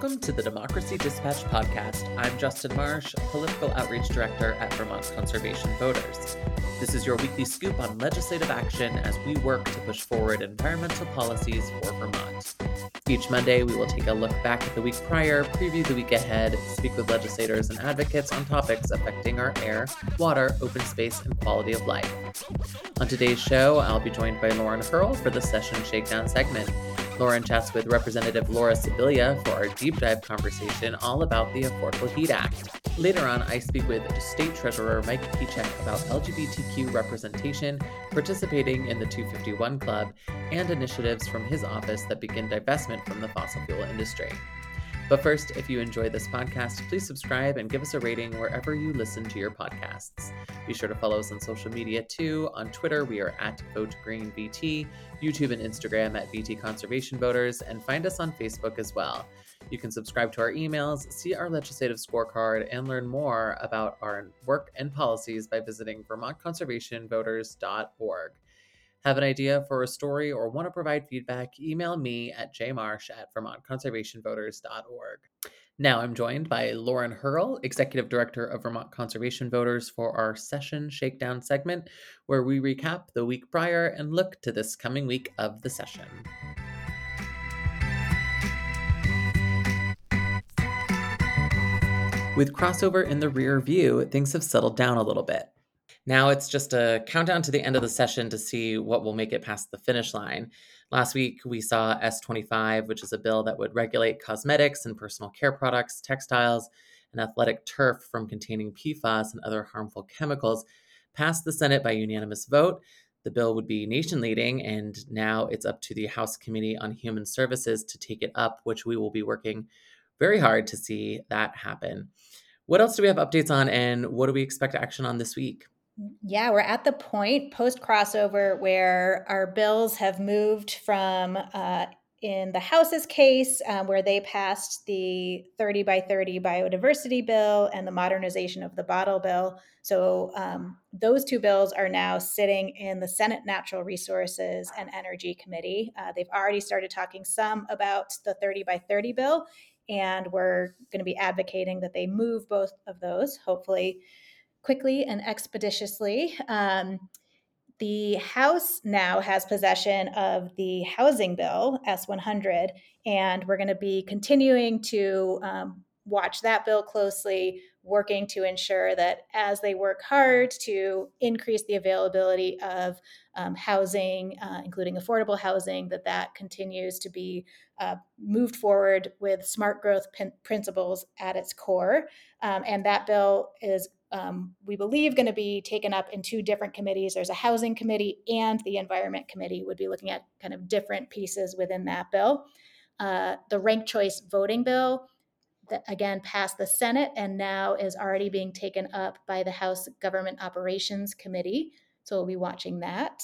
Welcome to the Democracy Dispatch podcast. I'm Justin Marsh, Political Outreach Director at Vermont Conservation Voters. This is your weekly scoop on legislative action as we work to push forward environmental policies for Vermont. Each Monday, we will take a look back at the week prior, preview the week ahead, speak with legislators and advocates on topics affecting our air, water, open space, and quality of life. On today's show, I'll be joined by Lauren Hierl for the Session Shakedown segment. Lauren chats with Representative Laura Sibilia for our deep dive conversation all about the Affordable Heat Act. Later on, I speak with State Treasurer Mike Pieciak about LGBTQ representation, participating in the 251 Club, and initiatives from his office that begin divestment from the fossil fuel industry. But first, if you enjoy this podcast, please subscribe and give us a rating wherever you listen to your podcasts. Be sure to follow us on social media too. On Twitter, we are at VoteGreenVT, YouTube and Instagram at VT Conservation Voters, and find us on Facebook as well. You can subscribe to our emails, see our legislative scorecard, and learn more about our work and policies by visiting vermontconservationvoters.org. Have an idea for a story or want to provide feedback? Email me at jmarsh at vermontconservationvoters.org. Now I'm joined by Lauren Hierl, Executive Director of Vermont Conservation Voters, for our Session Shakedown segment, where we recap the week prior and look to this coming week of the session. With crossover in the rear view, things have settled down a little bit. Now it's just a countdown to the end of the session to see what will make it past the finish line. Last week, we saw S25, which is a bill that would regulate cosmetics and personal care products, textiles, and athletic turf from containing PFAS and other harmful chemicals, pass the Senate by unanimous vote. The bill would be nation leading, and now it's up to the House Committee on Human Services to take it up, which we will be working very hard to see that happen. What else do we have updates on, and what do we expect action on this week? Yeah, we're at the point post crossover where our bills have moved from, uh, in the House's case, um, where they passed the 30 by 30 biodiversity bill and the modernization of the bottle bill. So um, those two bills are now sitting in the Senate Natural Resources and Energy Committee. Uh, they've already started talking some about the 30 by 30 bill, and we're going to be advocating that they move both of those, hopefully quickly and expeditiously. Um, the House now has possession of the housing bill, S100, and we're going to be continuing to um, watch that bill closely, working to ensure that as they work hard to increase the availability of um, housing, uh, including affordable housing, that that continues to be uh, moved forward with smart growth pin- principles at its core. Um, and that bill is um, we believe going to be taken up in two different committees. There's a housing committee and the environment committee would be looking at kind of different pieces within that bill. Uh, the ranked choice voting bill that again passed the Senate and now is already being taken up by the House Government Operations Committee. So we'll be watching that.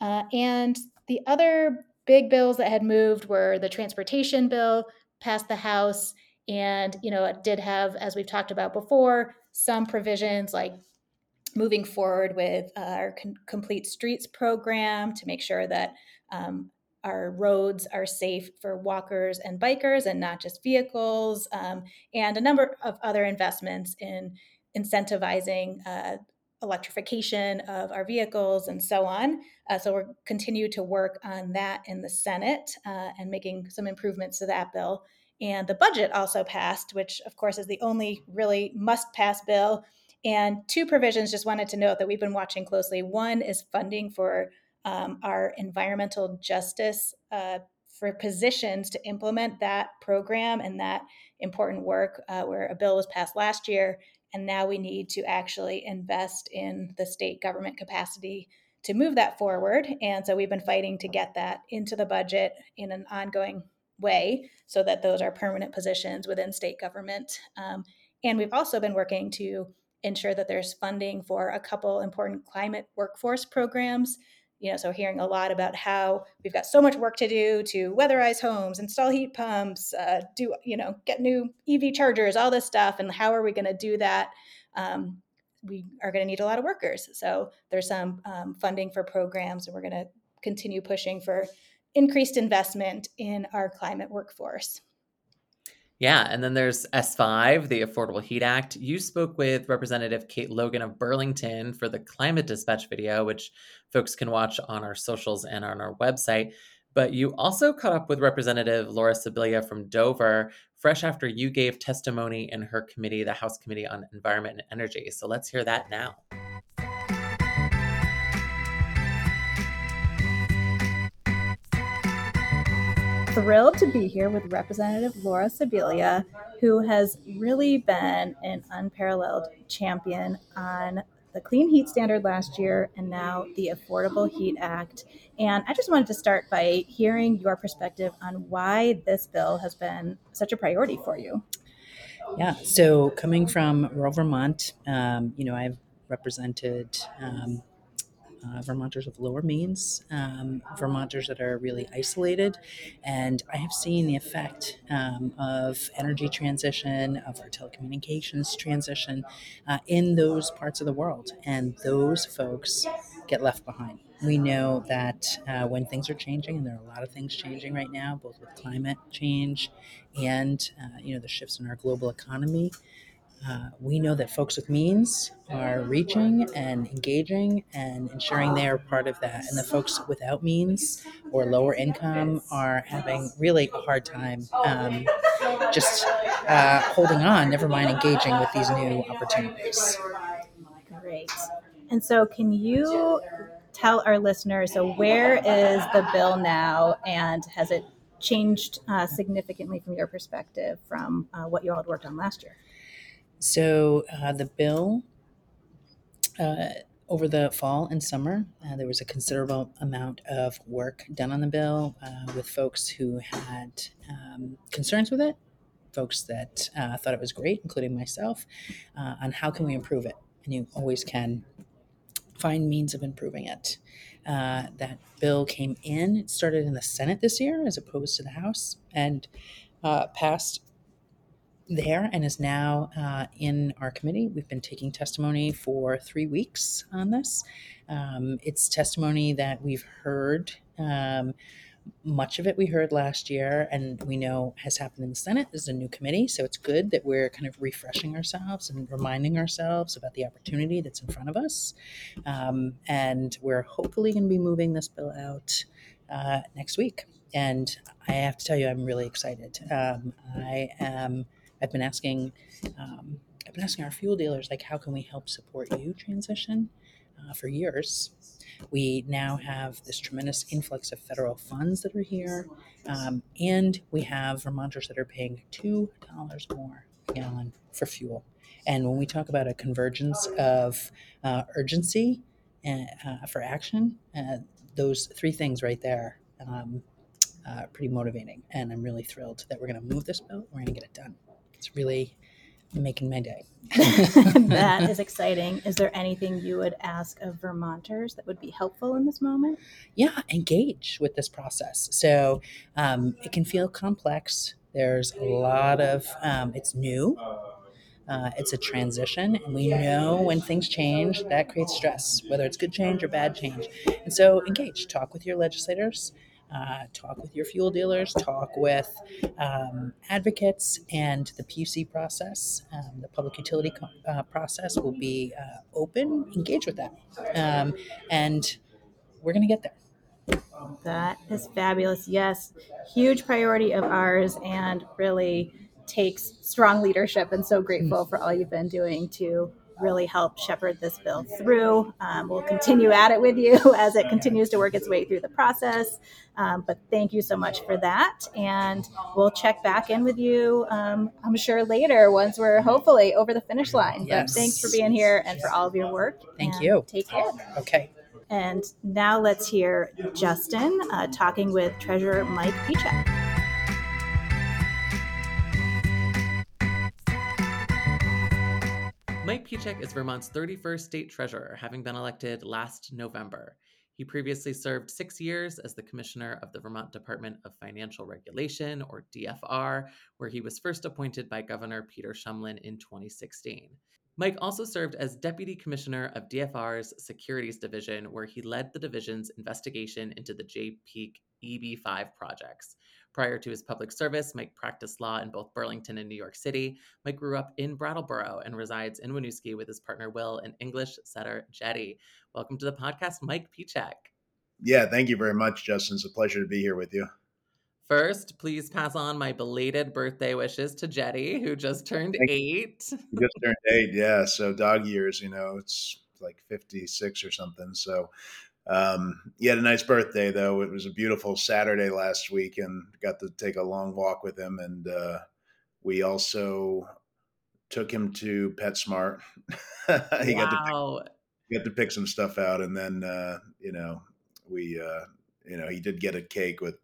Uh, and the other big bills that had moved were the transportation bill passed the House and you know it did have as we've talked about before some provisions like moving forward with uh, our con- complete streets program to make sure that um, our roads are safe for walkers and bikers and not just vehicles, um, and a number of other investments in incentivizing uh, electrification of our vehicles and so on. Uh, so we're continue to work on that in the Senate uh, and making some improvements to that bill. And the budget also passed, which, of course, is the only really must pass bill. And two provisions just wanted to note that we've been watching closely. One is funding for um, our environmental justice uh, for positions to implement that program and that important work, uh, where a bill was passed last year. And now we need to actually invest in the state government capacity to move that forward. And so we've been fighting to get that into the budget in an ongoing way so that those are permanent positions within state government. Um, and we've also been working to ensure that there's funding for a couple important climate workforce programs. You know, so hearing a lot about how we've got so much work to do to weatherize homes, install heat pumps, uh, do you know, get new EV chargers, all this stuff, and how are we going to do that? Um, we are going to need a lot of workers. So there's some um, funding for programs, and we're going to continue pushing for increased investment in our climate workforce. Yeah, and then there's S5, the Affordable Heat Act. You spoke with Representative Kate Logan of Burlington for the climate dispatch video, which folks can watch on our socials and on our website. But you also caught up with Representative Laura Sibilia from Dover, fresh after you gave testimony in her committee, the House Committee on Environment and Energy. So let's hear that now. Thrilled to be here with Representative Laura Sibilia, who has really been an unparalleled champion on the Clean Heat Standard last year and now the Affordable Heat Act. And I just wanted to start by hearing your perspective on why this bill has been such a priority for you. Yeah, so coming from rural Vermont, um, you know, I've represented um, uh, Vermonters of lower means, um, Vermonters that are really isolated. And I have seen the effect um, of energy transition, of our telecommunications transition uh, in those parts of the world. And those folks get left behind. We know that uh, when things are changing, and there are a lot of things changing right now, both with climate change and uh, you know the shifts in our global economy, uh, we know that folks with means are reaching and engaging and ensuring they are part of that. And the folks without means or lower income are having really a hard time um, just uh, holding on, never mind engaging with these new opportunities. Great. And so, can you tell our listeners so where is the bill now and has it changed uh, significantly from your perspective from uh, what you all had worked on last year? So uh, the bill uh, over the fall and summer, uh, there was a considerable amount of work done on the bill uh, with folks who had um, concerns with it, folks that uh, thought it was great, including myself, uh, on how can we improve it. And you always can find means of improving it. that bill came in, it started in the Senate this year as opposed to the House, and passed there and is now uh, in our committee. We've been taking testimony for three weeks on this. Um, it's testimony that we've heard. Um, much of it we heard last year, and we know has happened in the Senate. This is a new committee, so it's good that we're kind of refreshing ourselves and reminding ourselves about the opportunity that's in front of us. Um, and we're hopefully going to be moving this bill out uh, next week. And I have to tell you, I'm really excited. Um, I am I've been asking, um, I've been asking our fuel dealers, like, how can we help support you transition uh, for years? We now have this tremendous influx of federal funds that are here, um, and we have Vermonters that are paying two dollars more a gallon for fuel. And when we talk about a convergence of uh, urgency and, uh, for action, uh, those three things right there um, uh, pretty motivating. And I'm really thrilled that we're going to move this bill. We're going to get it done it's really making my day. that is exciting. Is there anything you would ask of Vermonters that would be helpful in this moment? Yeah, engage with this process. So um, it can feel complex. There's a lot of, um, it's new. Uh, it's a transition, and we know when things change, that creates stress, whether it's good change or bad change. And so, engage, talk with your legislators, uh, talk with your fuel dealers, talk with um, advocates, and the PUC process, um, the public utility co- uh, process will be uh, open. Engage with that. Um, and we're going to get there. That is fabulous. Yes, huge priority of ours, and really takes strong leadership. And so grateful for all you've been doing to really help shepherd this bill through. Um, we'll continue at it with you as it continues to work its way through the process. Um, but thank you so much for that. And we'll check back in with you, um, I'm sure, later once we're hopefully over the finish line. Yes. But thanks for being here and for all of your work. Thank you. Take care. Okay. And now let's hear Justin uh, talking with Treasurer Mike Pieciak. Mike Pieciak is Vermont's 31st state treasurer, having been elected last November. He previously served six years as the commissioner of the Vermont Department of Financial Regulation, or DFR, where he was first appointed by Governor Peter Shumlin in 2016. Mike also served as Deputy Commissioner of DFR's Securities Division, where he led the division's investigation into the Jay Peak EB5 projects. Prior to his public service, Mike practiced law in both Burlington and New York City. Mike grew up in Brattleboro and resides in Winooski with his partner Will and English setter Jetty. Welcome to the podcast, Mike Pieciak. Yeah, thank you very much, Justin. It's a pleasure to be here with you. First, please pass on my belated birthday wishes to Jetty, who just turned Thank eight. Just turned eight, yeah. So dog years, you know, it's like 56 or something. So um, he had a nice birthday, though. It was a beautiful Saturday last week and got to take a long walk with him. And uh, we also took him to PetSmart. he wow. got to pick, got to pick some stuff out, and then uh, you know we uh, you know he did get a cake with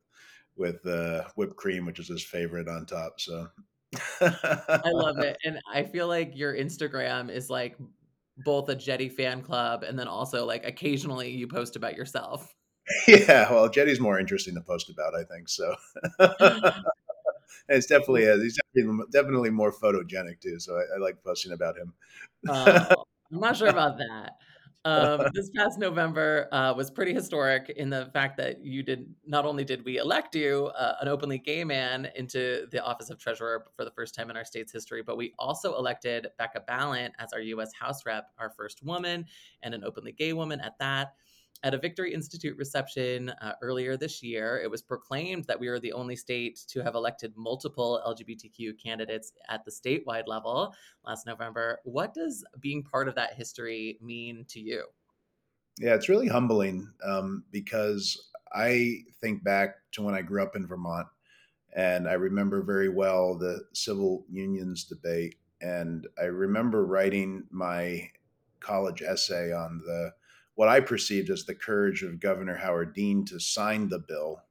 with uh, whipped cream, which is his favorite on top. So I love it, and I feel like your Instagram is like both a Jetty fan club and then also like occasionally you post about yourself. Yeah, well, Jetty's more interesting to post about, I think. So it's definitely he's definitely, definitely more photogenic too. So I, I like posting about him. uh, I'm not sure about that um, this past November uh, was pretty historic in the fact that you did not only did we elect you, uh, an openly gay man, into the office of treasurer for the first time in our state's history, but we also elected Becca Balint as our U.S. House rep, our first woman, and an openly gay woman at that. At a Victory Institute reception uh, earlier this year, it was proclaimed that we were the only state to have elected multiple LGBTQ candidates at the statewide level last November. What does being part of that history mean to you? Yeah, it's really humbling um, because I think back to when I grew up in Vermont, and I remember very well the civil unions debate. And I remember writing my college essay on the what I perceived as the courage of Governor Howard Dean to sign the bill,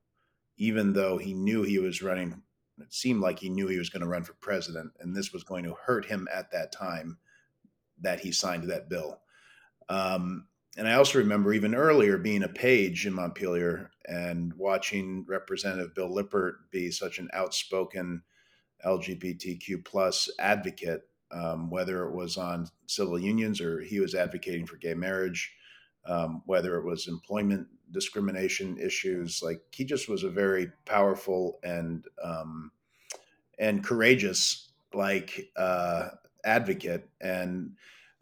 even though he knew he was running. It seemed like he knew he was going to run for president, and this was going to hurt him at that time that he signed that bill. Um, and I also remember even earlier being a page in Montpelier and watching Representative Bill Lippert be such an outspoken LGBTQ plus advocate, um, whether it was on civil unions or he was advocating for gay marriage um, whether it was employment discrimination issues. Like he just was a very powerful and um, and courageous like uh, advocate. And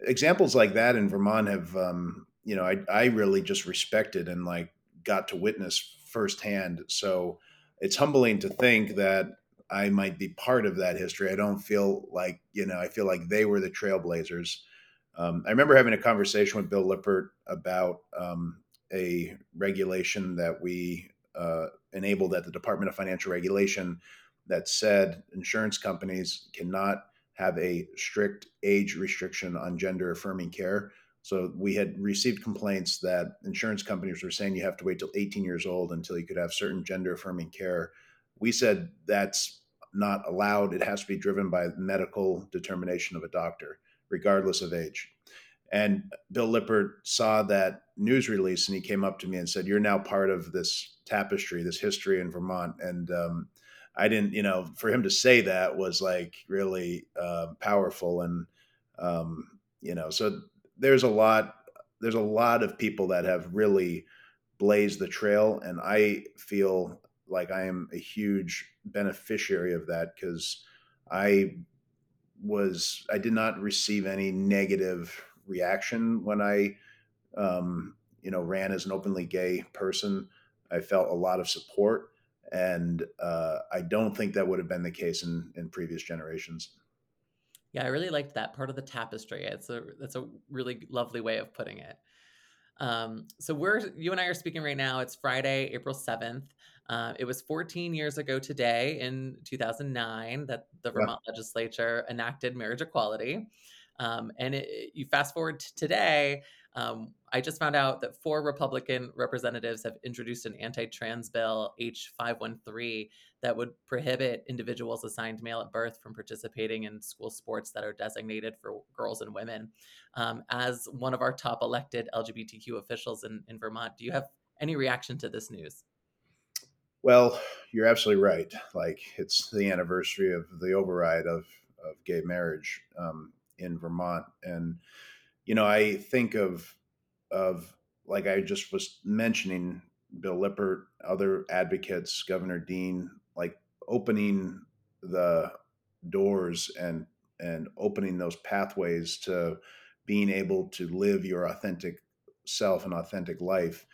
examples like that in Vermont have um, you know I I really just respected and like got to witness firsthand. So it's humbling to think that I might be part of that history. I don't feel like, you know, I feel like they were the trailblazers. Um, I remember having a conversation with Bill Lippert about um, a regulation that we uh, enabled at the Department of Financial Regulation that said insurance companies cannot have a strict age restriction on gender affirming care. So we had received complaints that insurance companies were saying you have to wait till 18 years old until you could have certain gender affirming care. We said that's not allowed. It has to be driven by medical determination of a doctor regardless of age. And Bill Lippert saw that news release and he came up to me and said, You're now part of this tapestry, this history in Vermont. And um, I didn't, you know, for him to say that was like really uh, powerful. And, um, you know, so there's a lot, there's a lot of people that have really blazed the trail. And I feel like I am a huge beneficiary of that because I was I did not receive any negative reaction when I, um, you know, ran as an openly gay person. I felt a lot of support, and uh, I don't think that would have been the case in in previous generations. Yeah, I really liked that part of the tapestry. It's a that's a really lovely way of putting it. Um, so we're you and I are speaking right now. It's Friday, April seventh. Uh, it was 14 years ago today, in 2009, that the Vermont yeah. legislature enacted marriage equality. Um, and it, you fast forward to today, um, I just found out that four Republican representatives have introduced an anti trans bill, H513, that would prohibit individuals assigned male at birth from participating in school sports that are designated for girls and women. Um, as one of our top elected LGBTQ officials in, in Vermont, do you have any reaction to this news? Well, you're absolutely right. Like it's the anniversary of the override of, of gay marriage. Um, in Vermont. And you know, I think of of like I just was mentioning Bill Lippert, other advocates, Governor Dean, like opening the doors and and opening those pathways to being able to live your authentic self and authentic life.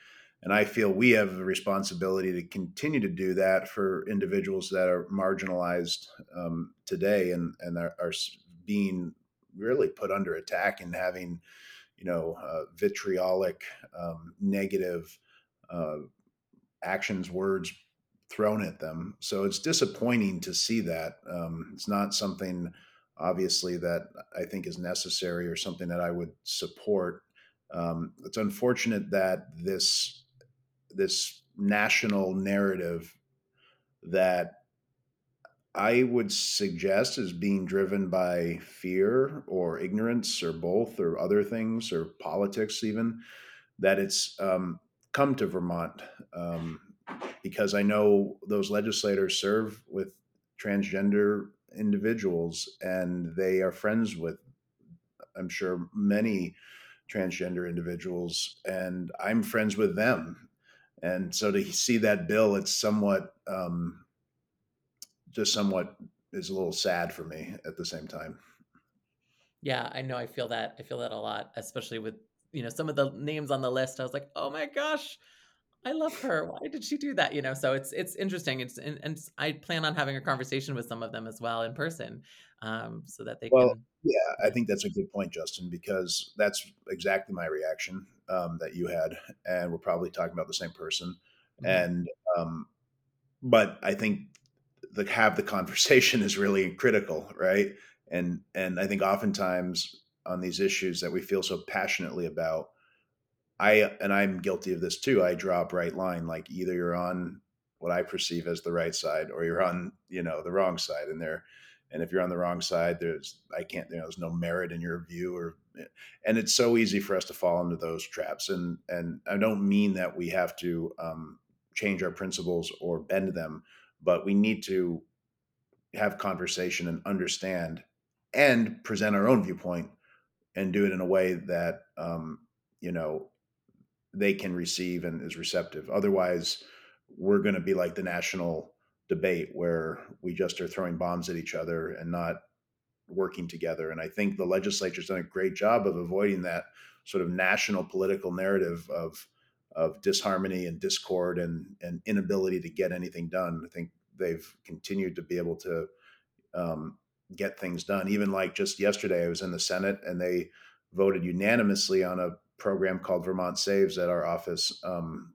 And I feel we have a responsibility to continue to do that for individuals that are marginalized um, today and, and are, are, being really put under attack and having, you know, uh, vitriolic, um, negative uh, actions, words thrown at them. So it's disappointing to see that. Um, it's not something, obviously, that I think is necessary or something that I would support. Um, it's unfortunate that this this national narrative that I would suggest is being driven by fear or ignorance or both or other things or politics even that it's um, come to Vermont um, because I know those legislators serve with transgender individuals and they are friends with, I'm sure, many transgender individuals, and I'm friends with them. And so to see that bill, it's somewhat, um, just somewhat is a little sad for me at the same time. Yeah, I know. I feel that. I feel that a lot, especially with you know some of the names on the list. I was like, oh my gosh, I love her. Why did she do that? You know, so it's it's interesting. It's and, and I plan on having a conversation with some of them as well in person, um, so that they well, can. Yeah, I think that's a good point, Justin, because that's exactly my reaction um, that you had, and we're probably talking about the same person. Mm-hmm. And um, but I think the have the conversation is really critical, right? And and I think oftentimes on these issues that we feel so passionately about I and I'm guilty of this too. I draw a bright line. Like either you're on what I perceive as the right side, or you're on you know the wrong side. And there, and if you're on the wrong side, there's I can't you know there's no merit in your view, or and it's so easy for us to fall into those traps. And and I don't mean that we have to um, change our principles or bend them, but we need to have conversation and understand and present our own viewpoint and do it in a way that um, you know they can receive and is receptive. Otherwise, we're going to be like the national debate where we just are throwing bombs at each other and not working together. And I think the legislature's done a great job of avoiding that sort of national political narrative of of disharmony and discord and and inability to get anything done. I think they've continued to be able to um, get things done. Even like just yesterday, I was in the Senate and they voted unanimously on a program called Vermont Saves that our office um,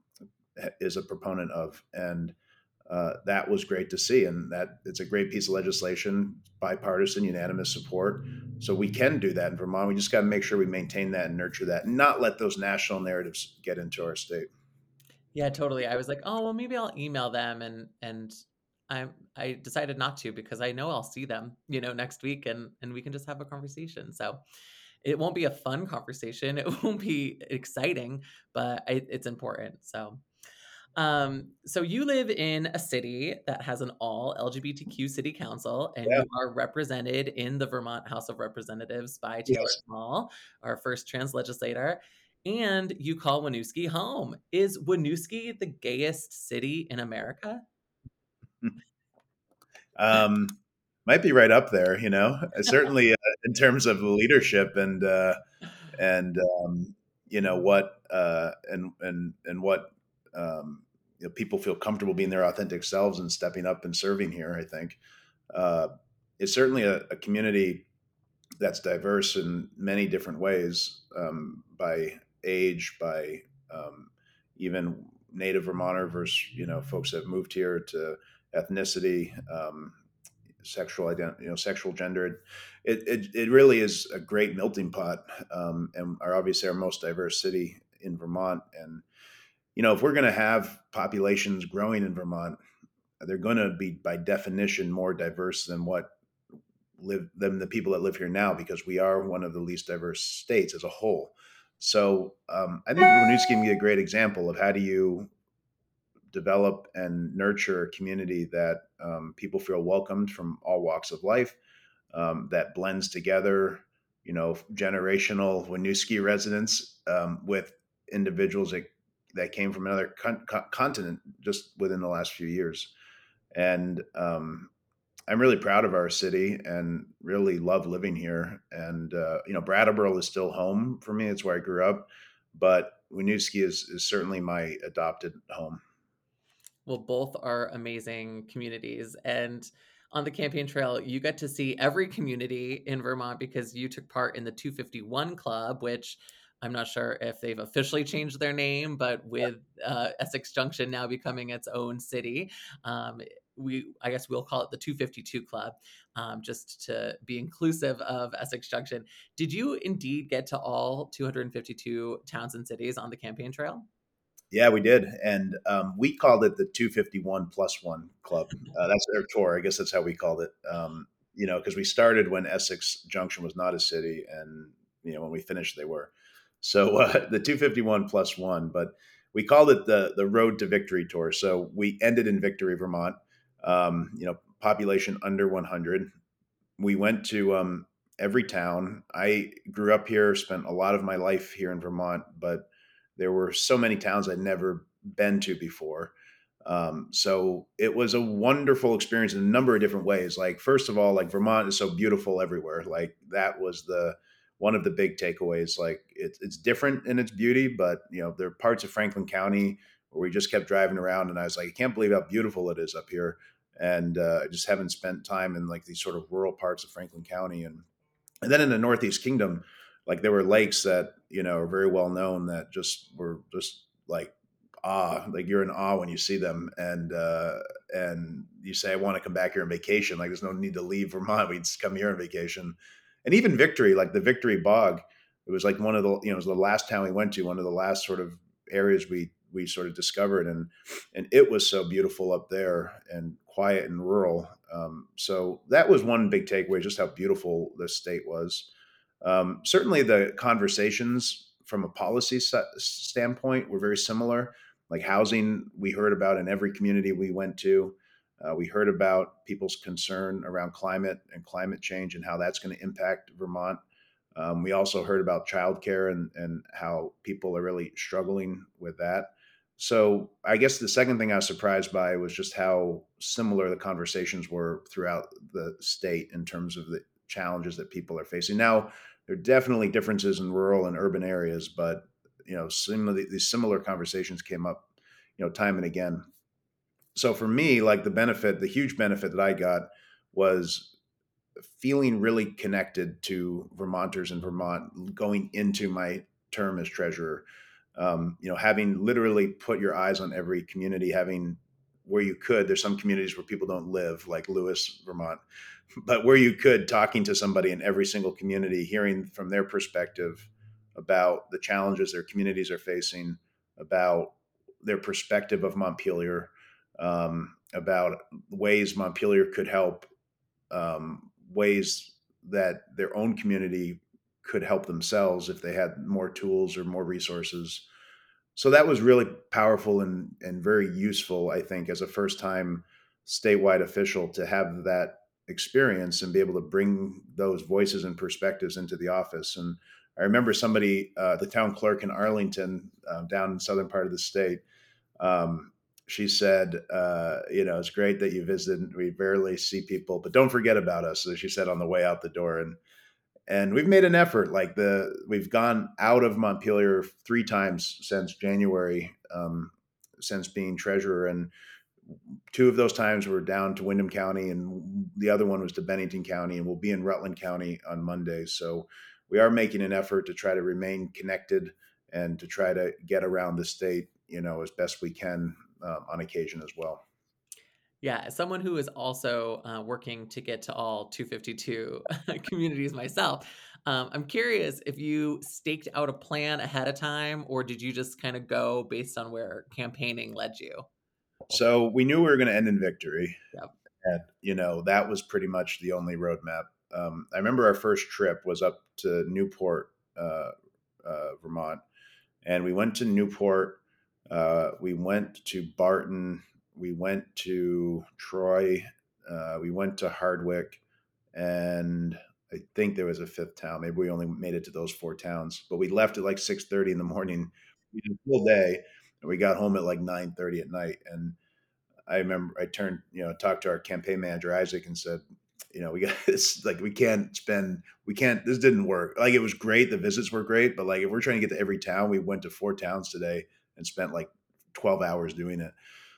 is a proponent of, and uh, that was great to see. And that it's a great piece of legislation, bipartisan, unanimous support. So we can do that in Vermont. We just got to make sure we maintain that and nurture that, and not let those national narratives get into our state. Yeah, totally. I was like, oh well, maybe I'll email them, and and I I decided not to because I know I'll see them, you know, next week, and and we can just have a conversation. So it won't be a fun conversation. It won't be exciting, but it, it's important. So, um, so you live in a city that has an all LGBTQ city council, and yeah. you are represented in the Vermont House of Representatives by Taylor yes. Small, our first trans legislator. And you call Winooski home. Is Winooski the gayest city in America? um, might be right up there. You know, certainly uh, in terms of leadership and uh, and um, you know what uh, and and and what um, you know, people feel comfortable being their authentic selves and stepping up and serving here. I think uh, it's certainly a, a, community that's diverse in many different ways um, by age, by um, even native Vermonter versus you know folks that have moved here to ethnicity. Um, sexual identity, you know, sexual gender. It, it, it really is a great melting pot, um, and are obviously our most diverse city in Vermont. And you know, if we're going to have populations growing in Vermont, they're going to be by definition more diverse than what live than the people that live here now, because we are one of the least diverse states as a whole. So um, I think Winooski can be a great example of how do you develop and nurture a community that um, people feel welcomed from all walks of life, um, that blends together you know, generational Winooski residents um, with individuals that, that came from another con- continent just within the last few years. And um, I'm really proud of our city and really love living here. And, uh, you know, Brattleboro is still home for me. It's where I grew up. But Winooski is, is certainly my adopted home. Well, both are amazing communities. And on the campaign trail, you get to see every community in Vermont because you took part in the 251 Club, which I'm not sure if they've officially changed their name, but with uh, Essex Junction now becoming its own city, um, we I guess we'll call it the 252 Club, um, just to be inclusive of Essex Junction. Did you indeed get to all 252 towns and cities on the campaign trail? Yeah, we did, and um, we called it the 251 plus one club. Uh, that's their tour. I guess that's how we called it. Um, you know, because we started when Essex Junction was not a city, and you know when we finished, they were. So uh, the 251 plus one, but we called it the the Road to Victory tour. So we ended in Victory, Vermont. Um, you know, population under 100. We went to um, every town. I grew up here, spent a lot of my life here in Vermont, but there were so many towns I'd never been to before. Um, so it was a wonderful experience in a number of different ways. Like, first of all, like Vermont is so beautiful everywhere. Like that was the one of the big takeaways. Like it's it's different in its beauty, but you know there are parts of Franklin County where we just kept driving around, and I was like, I can't believe how beautiful it is up here. And uh, I just haven't spent time in like these sort of rural parts of Franklin County, and and then in the Northeast Kingdom, like there were lakes that you know are very well known that just were just like awe like you're in awe when you see them. And uh and you say i want to come back here on vacation like there's no need to leave vermont. We just come here on vacation. And even victory like the victory bog it was like one of the you know it was the last town we went to one of the last sort of areas we we sort of discovered. And and it was so beautiful up there and quiet and rural. Um, so that was one big takeaway just how beautiful this state was um, certainly, the conversations from a policy standpoint were very similar. Like housing, we heard about in every community we went to. Uh, we heard about people's concern around climate and climate change and how that's going to impact Vermont. Um, we also heard about childcare and, and how people are really struggling with that. So I guess the second thing I was surprised by was just how similar the conversations were throughout the state in terms of the challenges that people are facing. Now, there are definitely differences in rural and urban areas, but you know, some of the, these similar conversations came up, you know, time and again. So for me, like the benefit, the huge benefit that I got was feeling really connected to Vermonters in Vermont going into my term as treasurer. Um, you know, having literally put your eyes on every community, having where you could. There's some communities where people don't live, like Lewis, Vermont but where you could talking to somebody in every single community hearing from their perspective about the challenges their communities are facing about their perspective of montpelier um, about ways montpelier could help um, ways that their own community could help themselves if they had more tools or more resources. So that was really powerful and, and very useful i think as a first time statewide official to have that experience and be able to bring those voices and perspectives into the office. And I remember somebody, uh, the town clerk in Arlington, uh, down in the southern part of the state, um, she said, uh, "You know, it's great that you visited. We barely see people, but don't forget about us." So she said on the way out the door, and and we've made an effort. Like the we've gone out of Montpelier three times since January, um, since being treasurer, and two of those times were down to Windham County, and the other one was to Bennington County, and we'll be in Rutland County on Monday. So we are making an effort to try to remain connected and to try to get around the state, you know, as best we can uh, on occasion as well. Yeah, as someone who is also uh, working to get to all 252 communities myself, um, I'm curious if you staked out a plan ahead of time, or did you just kind of go based on where campaigning led you? So we knew we were going to end in victory. Yep. And, you know, that was pretty much the only roadmap. Um, I remember our first trip was up to Newport, uh, uh, Vermont. And we went to Newport. Uh, we went to Barton. We went to Troy. Uh, we went to Hardwick. And I think there was a fifth town. Maybe we only made it to those four towns, but we left at like six thirty in the morning. We did a full day, and we got home at like nine thirty at night. And I remember I turned, you know, talked to our campaign manager Isaac and said, you know, we got this like we can't spend, we can't. This didn't work. Like it was great, the visits were great, but like if we're trying to get to every town, we went to four towns today and spent like twelve hours doing it.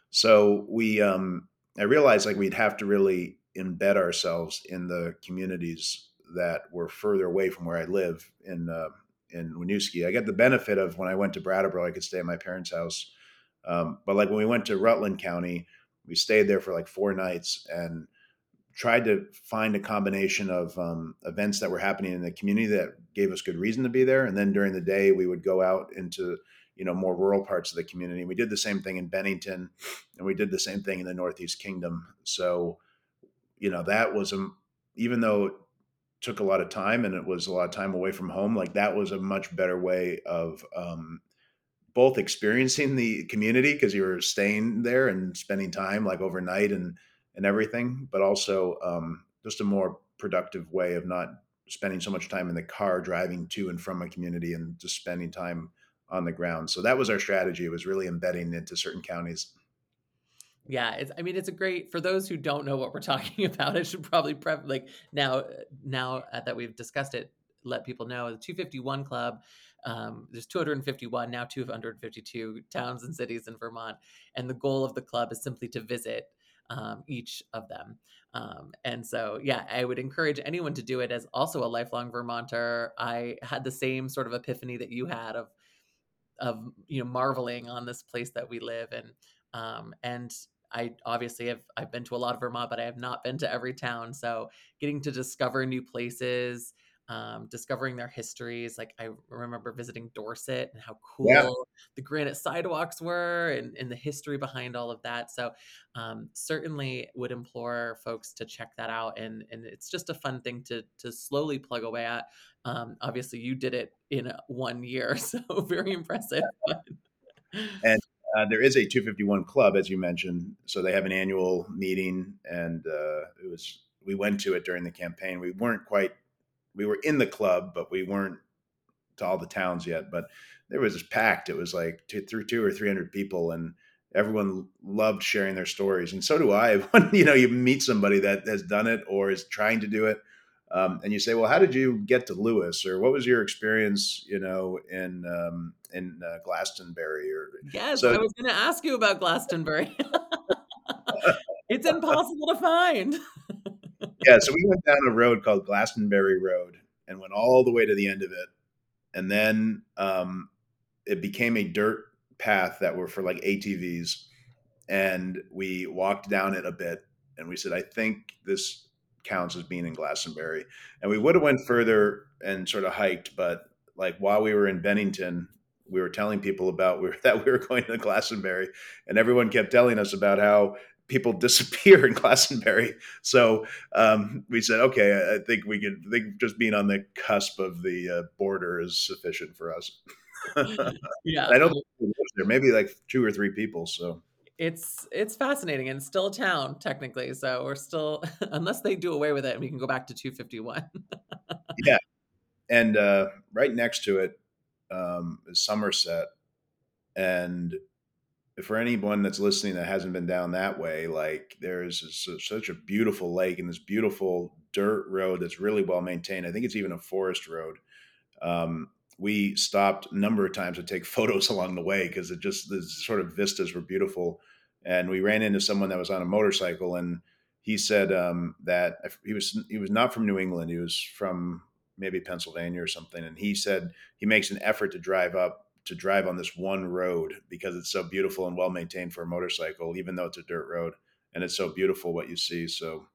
So we, um, I realized like we'd have to really embed ourselves in the communities that were further away from where I live in uh, in Winooski. I got the benefit of when I went to Brattleboro, I could stay at my parents' house. Um, but like when we went to Rutland County, we stayed there for like four nights and tried to find a combination of um, events that were happening in the community that gave us good reason to be there. And then during the day, we would go out into you know more rural parts of the community. We did the same thing in Bennington, and we did the same thing in the Northeast Kingdom. So you know that was a even though it took a lot of time and it was a lot of time away from home like that was a much better way of um, both experiencing the community because you were staying there and spending time like overnight and and everything but also um, just a more productive way of not spending so much time in the car driving to and from a community and just spending time on the ground so that was our strategy it was really embedding into certain counties yeah, it's I mean it's a great for those who don't know what we're talking about. I should probably prep like now now uh, that we've discussed it, let people know the 251 Club. Um, there's 251 now 252 towns and cities in Vermont, and the goal of the club is simply to visit um, each of them. Um, and so, yeah, I would encourage anyone to do it. As also a lifelong Vermonter, I had the same sort of epiphany that you had of of you know marveling on this place that we live and um, and I obviously have I've been to a lot of Vermont, but I have not been to every town. So getting to discover new places, um, discovering their histories. Like I remember visiting Dorset and how cool yeah. the granite sidewalks were and, and, the history behind all of that. So um, certainly would implore folks to check that out. And, and it's just a fun thing to, to slowly plug away at. Um, obviously you did it in one year, so very impressive. and uh, there is a 251 club, as you mentioned. So they have an annual meeting, and uh, it was we went to it during the campaign. We weren't quite we were in the club, but we weren't to all the towns yet. But there was this packed. It was like two, through two or three hundred people, and everyone loved sharing their stories. And so do I. When you know you meet somebody that has done it or is trying to do it, um, and you say, "Well, how did you get to Lewis?" or "What was your experience?" You know, in um, in uh, Glastenbury, or yes, so, I was going to ask you about Glastenbury. it's impossible to find. yeah, so we went down a road called Glastenbury Road and went all the way to the end of it, and then um, it became a dirt path that were for like ATVs, and we walked down it a bit, and we said, "I think this." counts as being in Glastenbury. And we would have went further and sort of hiked, but like while we were in Bennington, we were telling people about we were, that we were going to Glastenbury, and everyone kept telling us about how people disappear in Glastenbury. So um, we said, okay, I think we could I think just being on the cusp of the uh, border is sufficient for us. yeah, I don't there maybe like two or three people. So it's it's fascinating and still a town technically. So we're still unless they do away with it, and we can go back to 251. yeah, and uh, right next to it um, is Somerset, and for anyone that's listening that hasn't been down that way, like there's a, such a beautiful lake and this beautiful dirt road that's really well maintained. I think it's even a forest road. Um, we stopped a number of times to take photos along the way because it just the sort of vistas were beautiful. And we ran into someone that was on a motorcycle, and he said um, that he was he was not from New England. He was from maybe Pennsylvania or something. And he said he makes an effort to drive up to drive on this one road because it's so beautiful and well maintained for a motorcycle, even though it's a dirt road. And it's so beautiful what you see. So,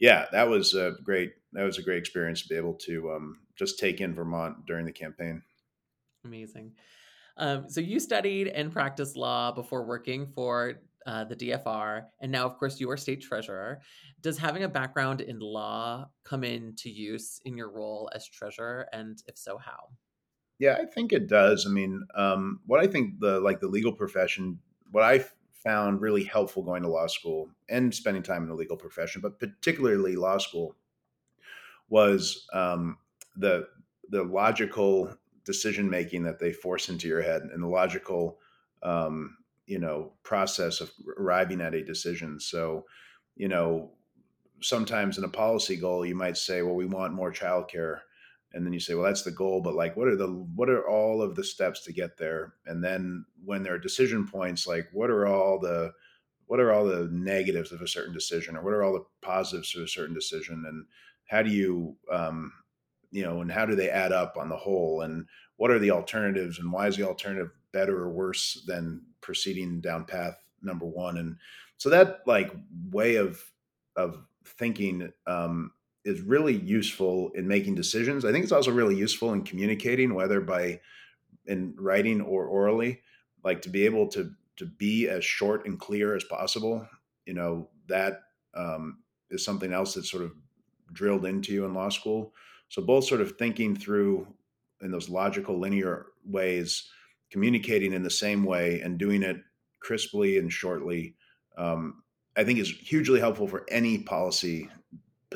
yeah, that was a great. That was a great experience to be able to um, just take in Vermont during the campaign. Amazing. Um, so you studied and practiced law before working for uh, the DFR, and now, of course, you are state treasurer. Does having a background in law come into use in your role as treasurer, and if so, how? Yeah, I think it does. I mean, um, what I think the like the legal profession, what I found really helpful going to law school and spending time in the legal profession, but particularly law school, was um, the the logical decision making that they force into your head and the logical um, you know process of arriving at a decision so you know sometimes in a policy goal you might say well we want more childcare and then you say well that's the goal but like what are the what are all of the steps to get there? And then when there are decision points like what are all the what are all the negatives of a certain decision or what are all the positives of a certain decision and how do you um, you know and how do they add up on the whole and what are the alternatives and why is the alternative better or worse than proceeding down path number one? And so that like way of of thinking um, is really useful in making decisions. I think it's also really useful in communicating whether by in writing or orally like to be able to to be as short and clear as possible. You know that um, is something else that's sort of drilled into you in law school. So both sort of thinking through in those logical linear ways communicating in the same way and doing it crisply and shortly um, i think is hugely helpful for any policy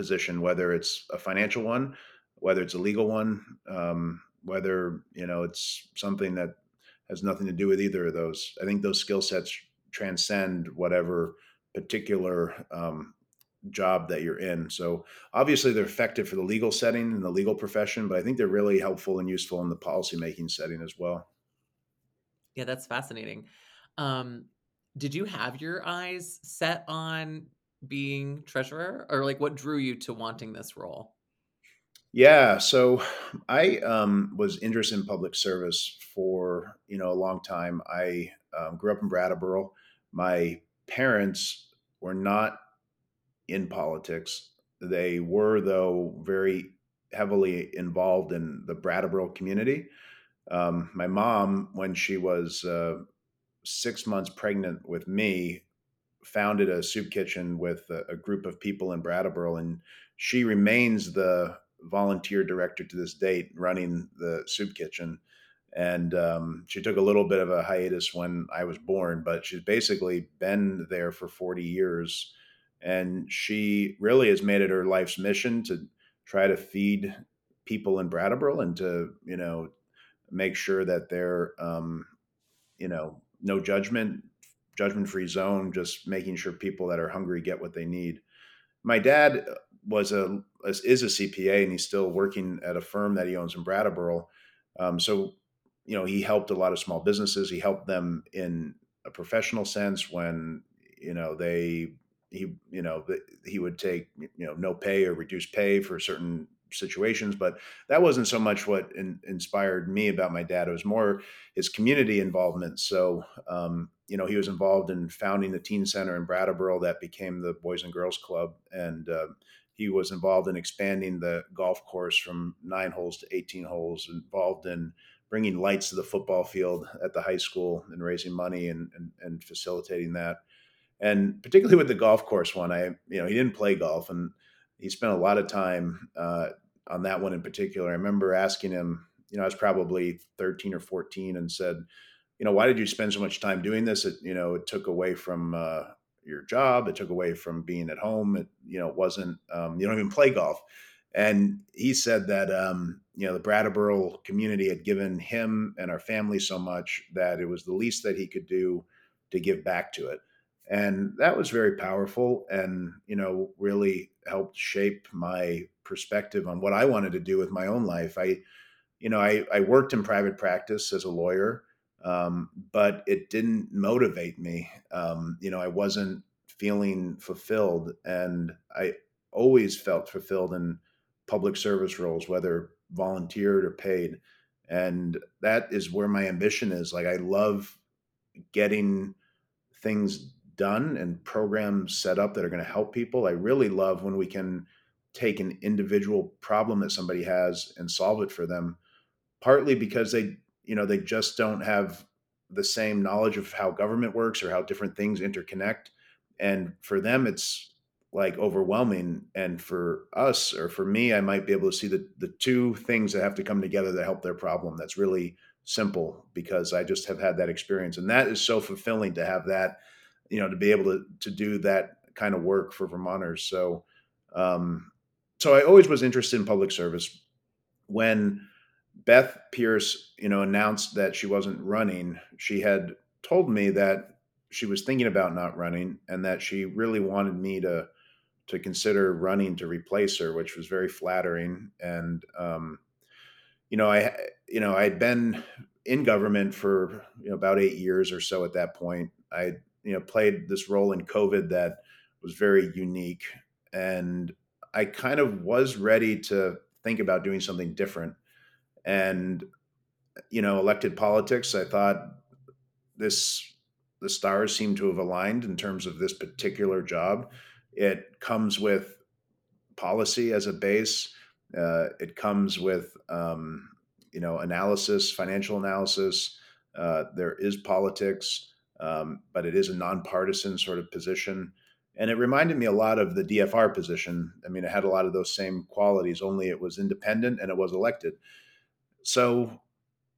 position whether it's a financial one whether it's a legal one um, whether you know it's something that has nothing to do with either of those i think those skill sets transcend whatever particular um, job that you're in. So obviously they're effective for the legal setting and the legal profession, but I think they're really helpful and useful in the policymaking setting as well. Yeah, that's fascinating. Um, did you have your eyes set on being treasurer or like what drew you to wanting this role? Yeah, so I um, was interested in public service for you know a long time. I um, grew up in Brattleboro. My parents were not in politics. They were, though, very heavily involved in the Brattleboro community. Um, my mom, when she was uh, six months pregnant with me, founded a soup kitchen with a, a, group of people in Brattleboro, and she remains the volunteer director to this date, running the soup kitchen. And um, she took a little bit of a hiatus when I was born, but she's basically been there for 40 years and she really has made it her life's mission to try to feed people in Brattleboro and to you know make sure that they're um, you know no judgment judgment free zone just making sure people that are hungry get what they need. My dad was a is a cpa and he's still working at a firm that he owns in brattleboro. Um, so you know he helped a lot of small businesses. He helped them in a professional sense when you know they he you know he would take you know no pay or reduced pay for certain situations but that wasn't so much what in, inspired me about my dad it was more his community involvement. So um, you know he was involved in founding the teen center in brattleboro that became the boys and girls club and uh, he was involved in expanding the golf course from nine holes to 18 holes involved in bringing lights to the football field at the high school and raising money and, and, and facilitating that. And particularly with the golf course one, I you know he didn't play golf, and he spent a lot of time uh, on that one in particular. I remember asking him, you know, I was probably thirteen or fourteen, and said, you know, why did you spend so much time doing this? It you know it took away from uh, your job, it took away from being at home. It you know it wasn't um, you don't even play golf. And he said that um, you know the Brattleboro community had given him and our family so much that it was the least that he could do to give back to it and that was very powerful and you know really helped shape my perspective on what i wanted to do with my own life. I you know i, I worked in private practice as a lawyer um, but it didn't motivate me. Um, you know i wasn't feeling fulfilled and i always felt fulfilled in public service roles whether volunteered or paid and that is where my ambition is. Like i love getting things done and programs set up that are going to help people. I really love when we can take an individual problem that somebody has and solve it for them, partly because they, you know, they just don't have the same knowledge of how government works or how different things interconnect. And for them, it's like overwhelming. And for us, or for me, I might be able to see the, the two things that have to come together to help their problem. That's really simple because I just have had that experience. And that is so fulfilling to have that you know to be able to to do that kind of work for Vermonters. So um, so I always was interested in public service. When Beth Pearce, you know, announced that she wasn't running, she had told me that she was thinking about not running and that she really wanted me to to consider running to replace her, which was very flattering. And um, you know, I you know I'd been in government for you know about eight years or so at that point. I you know played this role in COVID that was very unique, and I kind of was ready to think about doing something different. And you know, elected politics, I thought this the stars seem to have aligned in terms of this particular job. It comes with policy as a base. Uh, it comes with um, you know analysis, financial analysis. Uh, there is politics, um, but it is a nonpartisan sort of position, and it reminded me a lot of the DFR position. I mean, it had a lot of those same qualities, only it was independent and it was elected. So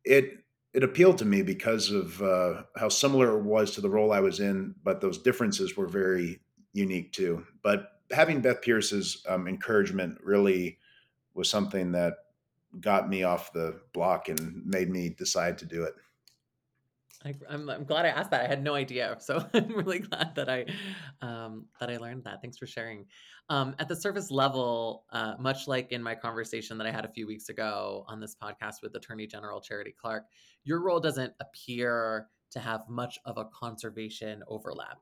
it it appealed to me because of uh, how similar it was to the role I was in, but those differences were very unique too. But having Beth Pearce's um, encouragement really was something that got me off the block and made me decide to do it. I, I'm, I'm glad I asked that. I had no idea, so I'm really glad that I um, that I learned that. Thanks for sharing. Um, at the surface level, uh, much like in my conversation that I had a few weeks ago on this podcast with Attorney General Charity Clark, your role doesn't appear to have much of a conservation overlap.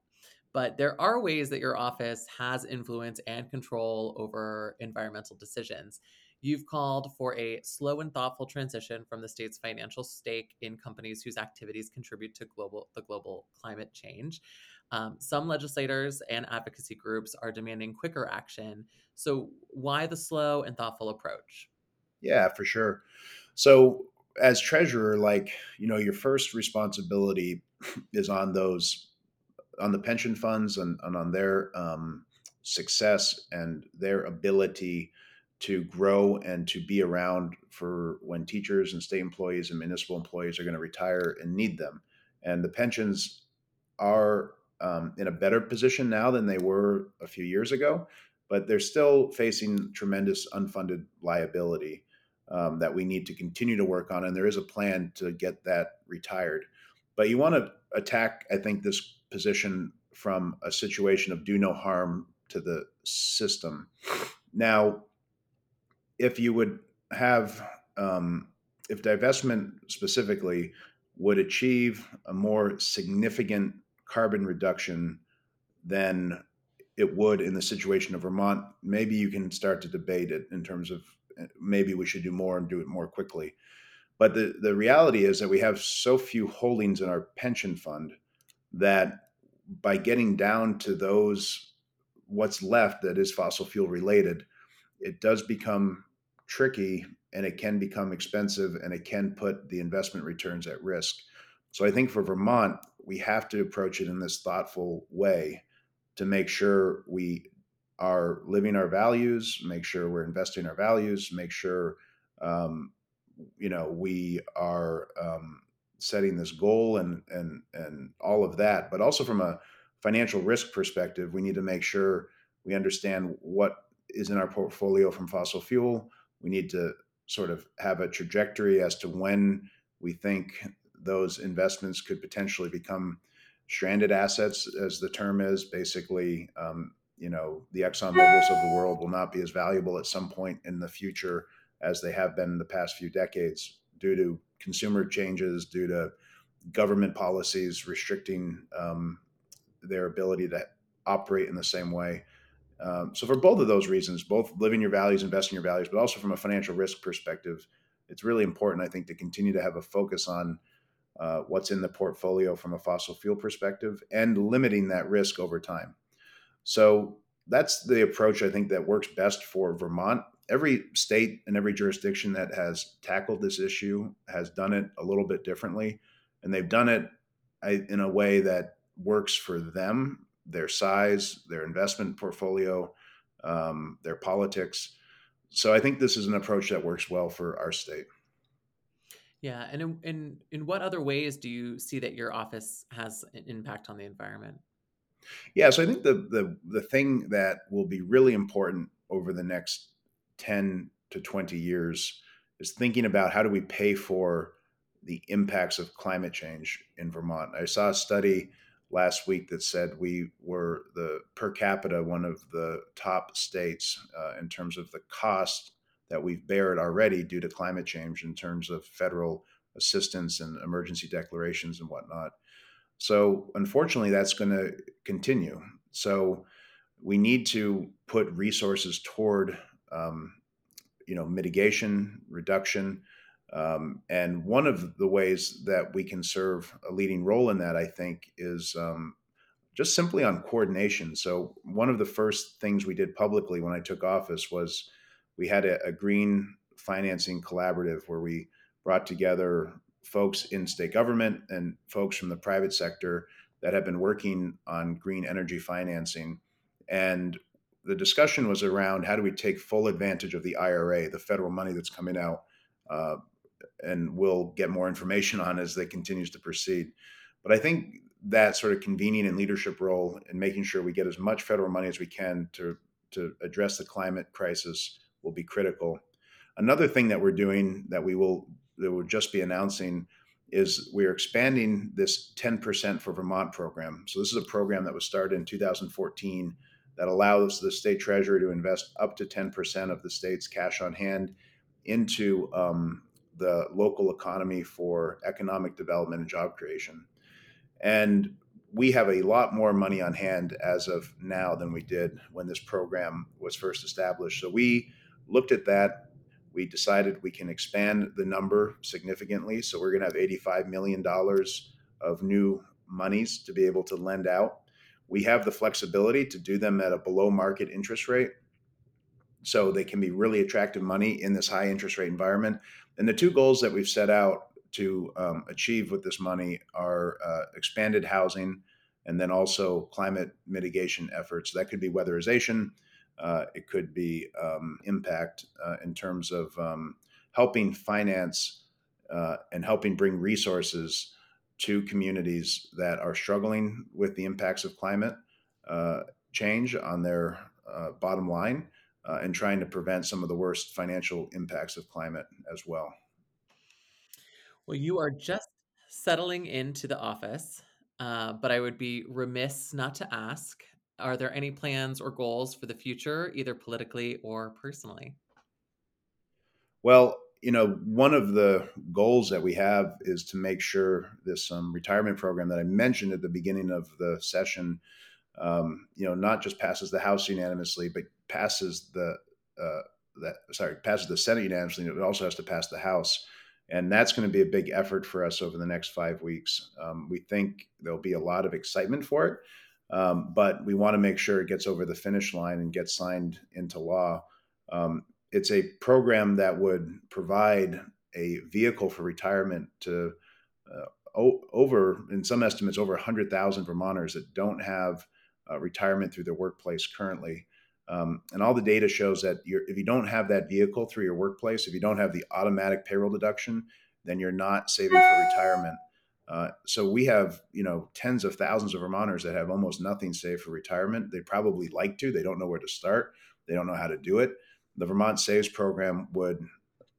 But there are ways that your office has influence and control over environmental decisions. You've called for a slow and thoughtful transition from the state's financial stake in companies whose activities contribute to global the global climate change. Um, some legislators and advocacy groups are demanding quicker action. So, why the slow and thoughtful approach? Yeah, for sure. So, as treasurer, like you know, your first responsibility is on those on the pension funds and, and on their um, success and their ability to grow and to be around for when teachers and state employees and municipal employees are going to retire and need them. And the pensions are um, in a better position now than they were a few years ago, but they're still facing tremendous unfunded liability um, that we need to continue to work on. And there is a plan to get that retired. But you want to attack, I think, this position from a situation of do no harm to the system. Now, if you would have um, if divestment specifically would achieve a more significant carbon reduction than it would in the situation of Vermont, maybe you can start to debate it in terms of eh, maybe we should do more and do it more quickly. But the, the reality is that we have so few holdings in our pension fund that by getting down to those, what's left that is fossil fuel related, it does become tricky and it can become expensive and it can put the investment returns at risk. So I think for Vermont, we have to approach it in this thoughtful way to make sure we are living our values, make sure we're investing our values, make sure um, you know we are um, setting this goal and and and all of that. But also from a financial risk perspective, we need to make sure we understand what is in our portfolio from fossil fuel, we need to sort of have a trajectory as to when we think those investments could potentially become stranded assets, as the term is. Basically, um, you know, the Exxon Mobils of the world will not be as valuable at some point in the future as they have been in the past few decades due to consumer changes, due to government policies restricting um, their ability to operate in the same way. Um, so for both of those reasons, both living your values, investing your values, but also from a financial risk perspective, it's really important, I think, to continue to have a focus on uh, what's in the portfolio from a fossil fuel perspective and limiting that risk over time. So that's the approach I think that works best for Vermont. Every state and every jurisdiction that has tackled this issue has done it a little bit differently, and they've done it in a way that works for them their size, their investment portfolio, um, their politics. So I think this is an approach that works well for our state. Yeah, and in, in in what other ways do you see that your office has an impact on the environment? Yeah, so I think the the the thing that will be really important over the next 10 to 20 years is thinking about how do we pay for the impacts of climate change in Vermont. I saw a study last week that said we were the per capita one of the top states uh, in terms of the cost that we've bared already due to climate change in terms of federal assistance and emergency declarations and whatnot. So, unfortunately, that's going to continue. So, we need to put resources toward, um, you know, mitigation, reduction, um, and one of the ways that we can serve a leading role in that, I think, is um, just simply on coordination. So, one of the first things we did publicly when I took office was we had a, a green financing collaborative where we brought together folks in state government and folks from the private sector that have been working on green energy financing. And the discussion was around how do we take full advantage of the IRA, the federal money that's coming out uh, and we'll get more information on as they continues to proceed. But I think that sort of convening and leadership role and making sure we get as much federal money as we can to to address the climate crisis will be critical. Another thing that we're doing that we will that we'll just be announcing is we're expanding this 10% for Vermont program. So this is a program that was started in 2014 that allows the state treasurer to invest up to 10% of the state's cash on hand into um, the local economy for economic development and job creation. And we have a lot more money on hand as of now than we did when this program was first established. So we looked at that. We decided we can expand the number significantly. So we're going to have $85 million of new monies to be able to lend out. We have the flexibility to do them at a below market interest rate. So they can be really attractive money in this high interest rate environment. And the two goals that we've set out to um, achieve with this money are uh, expanded housing and then also climate mitigation efforts. That could be weatherization, uh, it could be um, impact uh, in terms of um, helping finance uh, and helping bring resources to communities that are struggling with the impacts of climate uh, change on their uh, bottom line uh, and trying to prevent some of the worst financial impacts of climate as well. Well, you are just settling into the office, uh, but I would be remiss not to ask are there any plans or goals for the future, either politically or personally? Well, you know, one of the goals that we have is to make sure this um, retirement program that I mentioned at the beginning of the session, um, you know, not just passes the House unanimously, but passes the uh, that sorry passes the Senate unanimously. It also has to pass the House, and that's going to be a big effort for us over the next five weeks. Um, we think there'll be a lot of excitement for it, um, but we want to make sure it gets over the finish line and gets signed into law. Um, it's a program that would provide a vehicle for retirement to uh, o- over, in some estimates, over 100,000 Vermonters that don't have uh, retirement through their workplace currently. Um, and all the data shows that if you don't have that vehicle through your workplace, if you don't have the automatic payroll deduction, then you're not saving for retirement. Uh, so we have, you know, tens of thousands of Vermonters that have almost nothing saved for retirement. They probably like to. They don't know where to start. They don't know how to do it. The Vermont Saves program would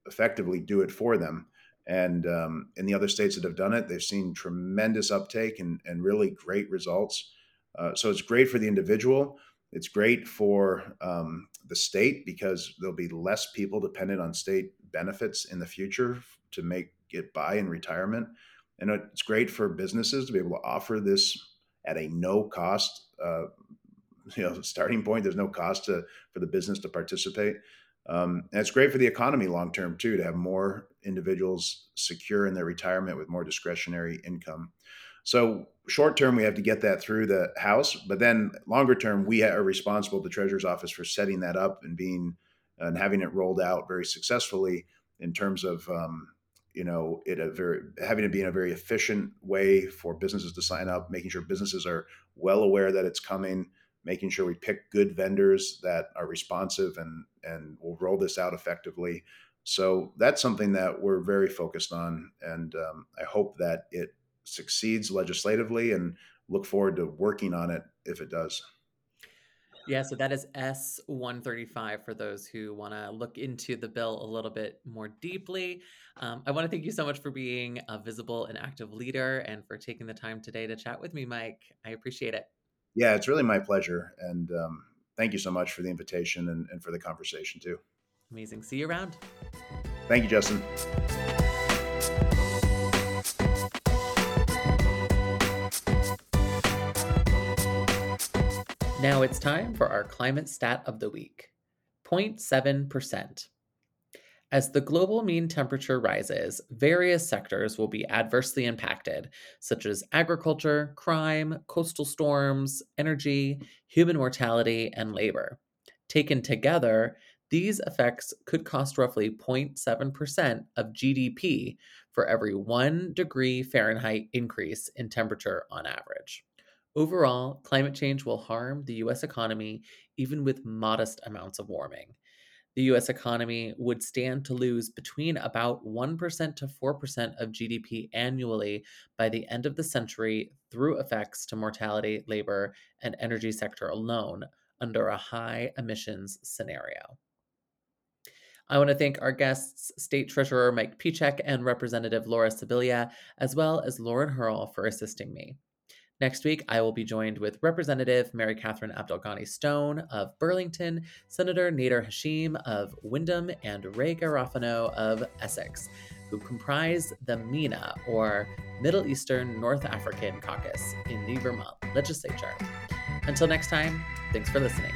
effectively do it for them. And um, in the other states that have done it, they've seen tremendous uptake and, and really great results. Uh, so it's great for the individual it's great for um, the state because there'll be less people dependent on state benefits in the future to make it by in retirement. And it's great for businesses to be able to offer this at a no cost, uh, you know, starting point. There's no cost to, for the business to participate. Um, and it's great for the economy long term too to have more individuals secure in their retirement with more discretionary income. So short term, we have to get that through the House, but then longer term, we are responsible, the Treasurer's Office, for setting that up and being and having it rolled out very successfully in terms of um, you know it a very having it be in a very efficient way for businesses to sign up, making sure businesses are well aware that it's coming, making sure we pick good vendors that are responsive and and will roll this out effectively. So that's something that we're very focused on, and um, I hope that it succeeds legislatively and look forward to working on it if it does. Yeah, so that is S135 for those who want to look into the bill a little bit more deeply. Um, I want to thank you so much for being a visible and active leader and for taking the time today to chat with me, Mike. I appreciate it. Yeah, it's really my pleasure. And um, thank you so much for the invitation and, and for the conversation, too. Amazing. See you around. Thank you, Justin. Now it's time for our climate stat of the week 0.7%. As the global mean temperature rises, various sectors will be adversely impacted, such as agriculture, crime, coastal storms, energy, human mortality, and labor. Taken together, these effects could cost roughly 0.7% of GDP for every 1 degree Fahrenheit increase in temperature on average. Overall, climate change will harm the US economy even with modest amounts of warming. The US economy would stand to lose between about 1% to 4% of GDP annually by the end of the century through effects to mortality, labor, and energy sector alone under a high emissions scenario. I want to thank our guests, State Treasurer Mike Pieciak and Representative Laura Sibilia, as well as Lauren Hierl for assisting me. Next week, I will be joined with Representative Mary Catherine Abdelghani Stone of Burlington, Senator Nader Hashim of Windham, and Ray Garofano of Essex, who comprise the MENA, or Middle Eastern North African Caucus, in the Vermont legislature. Until next time, thanks for listening.